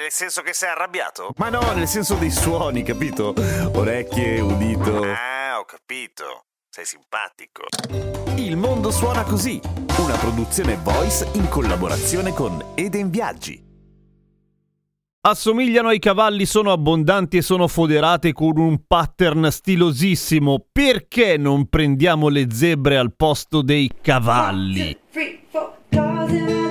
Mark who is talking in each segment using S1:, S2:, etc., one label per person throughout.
S1: Nel senso che sei arrabbiato? Ma no, nel senso dei suoni, capito? Orecchie, udito. Ah, ho capito. Sei simpatico. Il mondo suona così, una produzione voice in collaborazione con Eden Viaggi.
S2: Assomigliano ai cavalli, sono abbondanti e sono foderate con un pattern stilosissimo. Perché non prendiamo le zebre al posto dei cavalli?
S3: One, two, three, four.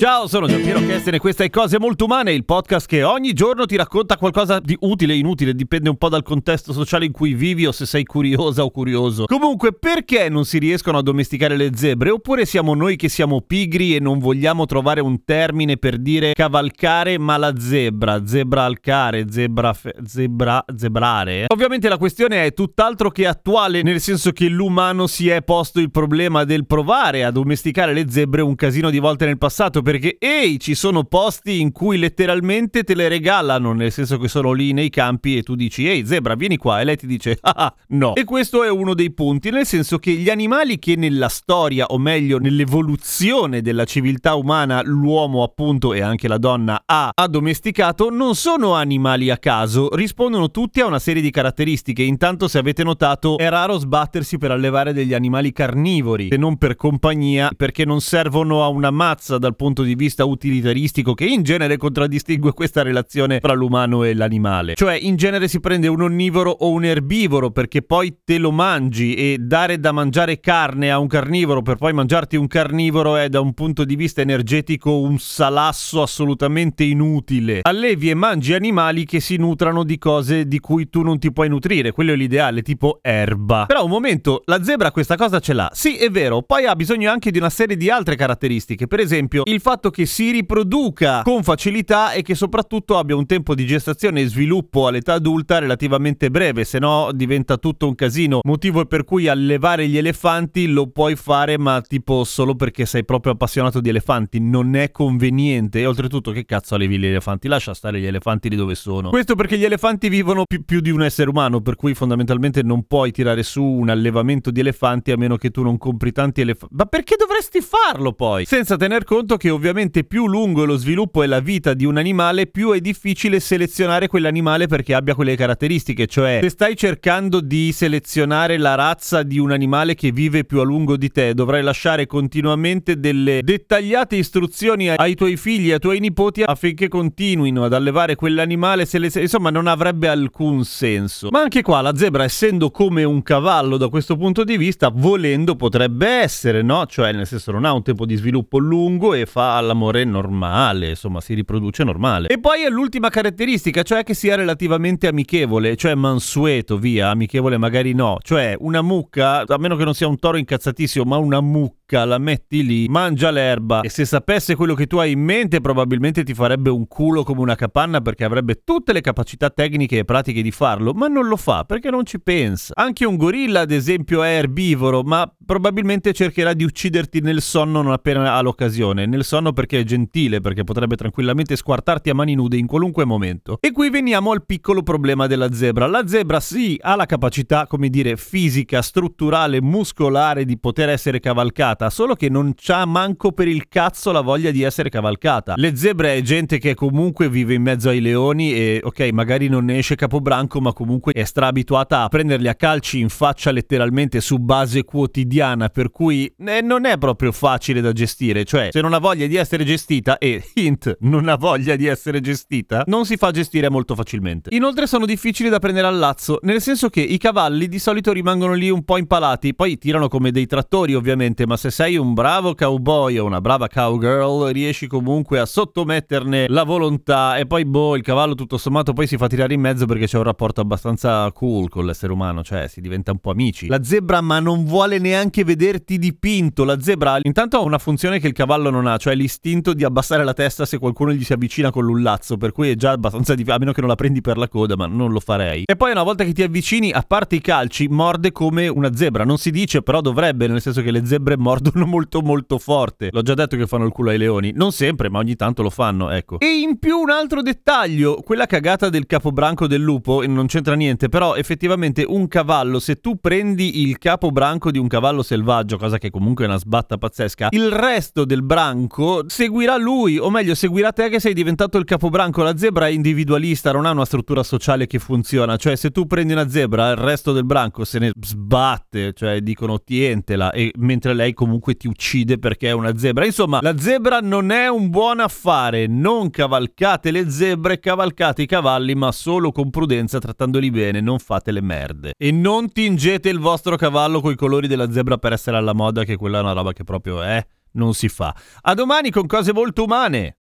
S2: Ciao, sono Giampiero Kesten e questa è Cose Molto Umane, il podcast che ogni giorno ti racconta qualcosa di utile e inutile, dipende un po' dal contesto sociale in cui vivi o se sei curiosa o curioso. Comunque, perché non si riescono a domesticare le zebre? Oppure siamo noi che siamo pigri e non vogliamo trovare un termine per dire cavalcare ma la zebra, zebralcare, zebra, fe- zebra, zebrare? Ovviamente la questione è tutt'altro che attuale, nel senso che l'umano si è posto il problema del provare a domesticare le zebre un casino di volte nel passato, perché ehi, ci sono posti in cui letteralmente te le regalano, nel senso che sono lì nei campi e tu dici ehi zebra vieni qua e lei ti dice ah ah, no. E questo è uno dei punti, nel senso che gli animali che nella storia, o meglio nell'evoluzione della civiltà umana, l'uomo appunto e anche la donna ha addomesticato, non sono animali a caso, rispondono tutti a una serie di caratteristiche. Intanto se avete notato è raro sbattersi per allevare degli animali carnivori, se non per compagnia, perché non servono a una mazza dal punto di vista utilitaristico che in genere contraddistingue questa relazione tra l'umano e l'animale. Cioè in genere si prende un onnivoro o un erbivoro perché poi te lo mangi e dare da mangiare carne a un carnivoro per poi mangiarti un carnivoro è da un punto di vista energetico un salasso assolutamente inutile. Allevi e mangi animali che si nutrano di cose di cui tu non ti puoi nutrire, quello è l'ideale, tipo erba. Però un momento, la zebra questa cosa ce l'ha. Sì, è vero, poi ha bisogno anche di una serie di altre caratteristiche, per esempio il fatto che si riproduca con facilità e che soprattutto abbia un tempo di gestazione e sviluppo all'età adulta relativamente breve, se no diventa tutto un casino. Motivo per cui allevare gli elefanti lo puoi fare, ma tipo solo perché sei proprio appassionato di elefanti, non è conveniente. E oltretutto, che cazzo allevi gli elefanti? Lascia stare gli elefanti lì dove sono. Questo perché gli elefanti vivono pi- più di un essere umano, per cui fondamentalmente non puoi tirare su un allevamento di elefanti a meno che tu non compri tanti elefanti. Ma perché dovresti farlo poi? Senza tener conto che ovviamente più lungo è lo sviluppo e la vita di un animale, più è difficile selezionare quell'animale perché abbia quelle caratteristiche. Cioè, se stai cercando di selezionare la razza di un animale che vive più a lungo di te, dovrai lasciare continuamente delle dettagliate istruzioni ai tuoi figli e ai tuoi nipoti affinché continuino ad allevare quell'animale. selez- Insomma, non avrebbe alcun senso. Ma anche qua, la zebra, essendo come un cavallo da questo punto di vista, volendo potrebbe essere, no? Cioè, nel senso, non ha un tempo di sviluppo lungo e fa l'amore normale, insomma, si riproduce normale. E poi è l'ultima caratteristica, cioè che sia relativamente amichevole, cioè mansueto, via, amichevole magari no. Cioè, una mucca, a meno che non sia un toro incazzatissimo, ma una mucca la metti lì, mangia l'erba e se sapesse quello che tu hai in mente probabilmente ti farebbe un culo come una capanna perché avrebbe tutte le capacità tecniche e pratiche di farlo, ma non lo fa perché non ci pensa. Anche un gorilla ad esempio è erbivoro, ma probabilmente cercherà di ucciderti nel sonno non appena ha l'occasione, nel sonno perché è gentile, perché potrebbe tranquillamente squartarti a mani nude in qualunque momento. E qui veniamo al piccolo problema della zebra. La zebra sì ha la capacità, come dire, fisica, strutturale, muscolare di poter essere cavalcata, solo che non c'ha manco per il cazzo la voglia di essere cavalcata. Le zebre è gente che comunque vive in mezzo ai leoni e ok, magari non ne esce capobranco, ma comunque è stra abituata a prenderli a calci in faccia letteralmente su base quotidiana, per cui eh, non è proprio facile da gestire, cioè se non ha voglia di essere gestita e hint, non ha voglia di essere gestita, non si fa gestire molto facilmente. Inoltre sono difficili da prendere al lazzo, nel senso che i cavalli di solito rimangono lì un po' impalati, poi tirano come dei trattori ovviamente, ma se se sei un bravo cowboy o una brava cowgirl, riesci comunque a sottometterne la volontà e poi boh, il cavallo tutto sommato poi si fa tirare in mezzo perché c'è un rapporto abbastanza cool con l'essere umano, cioè si diventa un po' amici. La zebra ma non vuole neanche vederti dipinto, la zebra intanto ha una funzione che il cavallo non ha, cioè l'istinto di abbassare la testa se qualcuno gli si avvicina con l'ullazzo, per cui è già abbastanza difficile, a meno che non la prendi per la coda, ma non lo farei. E poi una volta che ti avvicini, a parte i calci, morde come una zebra, non si dice però dovrebbe, nel senso che le zebre mordono molto molto forte. L'ho già detto che fanno il culo ai leoni, non sempre, ma ogni tanto lo fanno, ecco. E in più un altro dettaglio, quella cagata del capobranco del lupo non c'entra niente, però effettivamente un cavallo, se tu prendi il capobranco di un cavallo selvaggio, cosa che comunque è una sbatta pazzesca, il resto del branco seguirà lui, o meglio seguirà te che sei diventato il capobranco. La zebra è individualista, non ha una struttura sociale che funziona, cioè se tu prendi una zebra, il resto del branco se ne sbatte, cioè dicono tientela, e mentre lei comunque ti uccide perché è una zebra. Insomma, la zebra non è un buon affare, non cavalcate le zebre, cavalcate i cavalli, ma solo con prudenza, trattandoli bene, non fate le merde. E non tingete il vostro cavallo coi colori della zebra per essere alla moda, che quella è una roba che proprio è, non si fa. A domani con cose molto umane!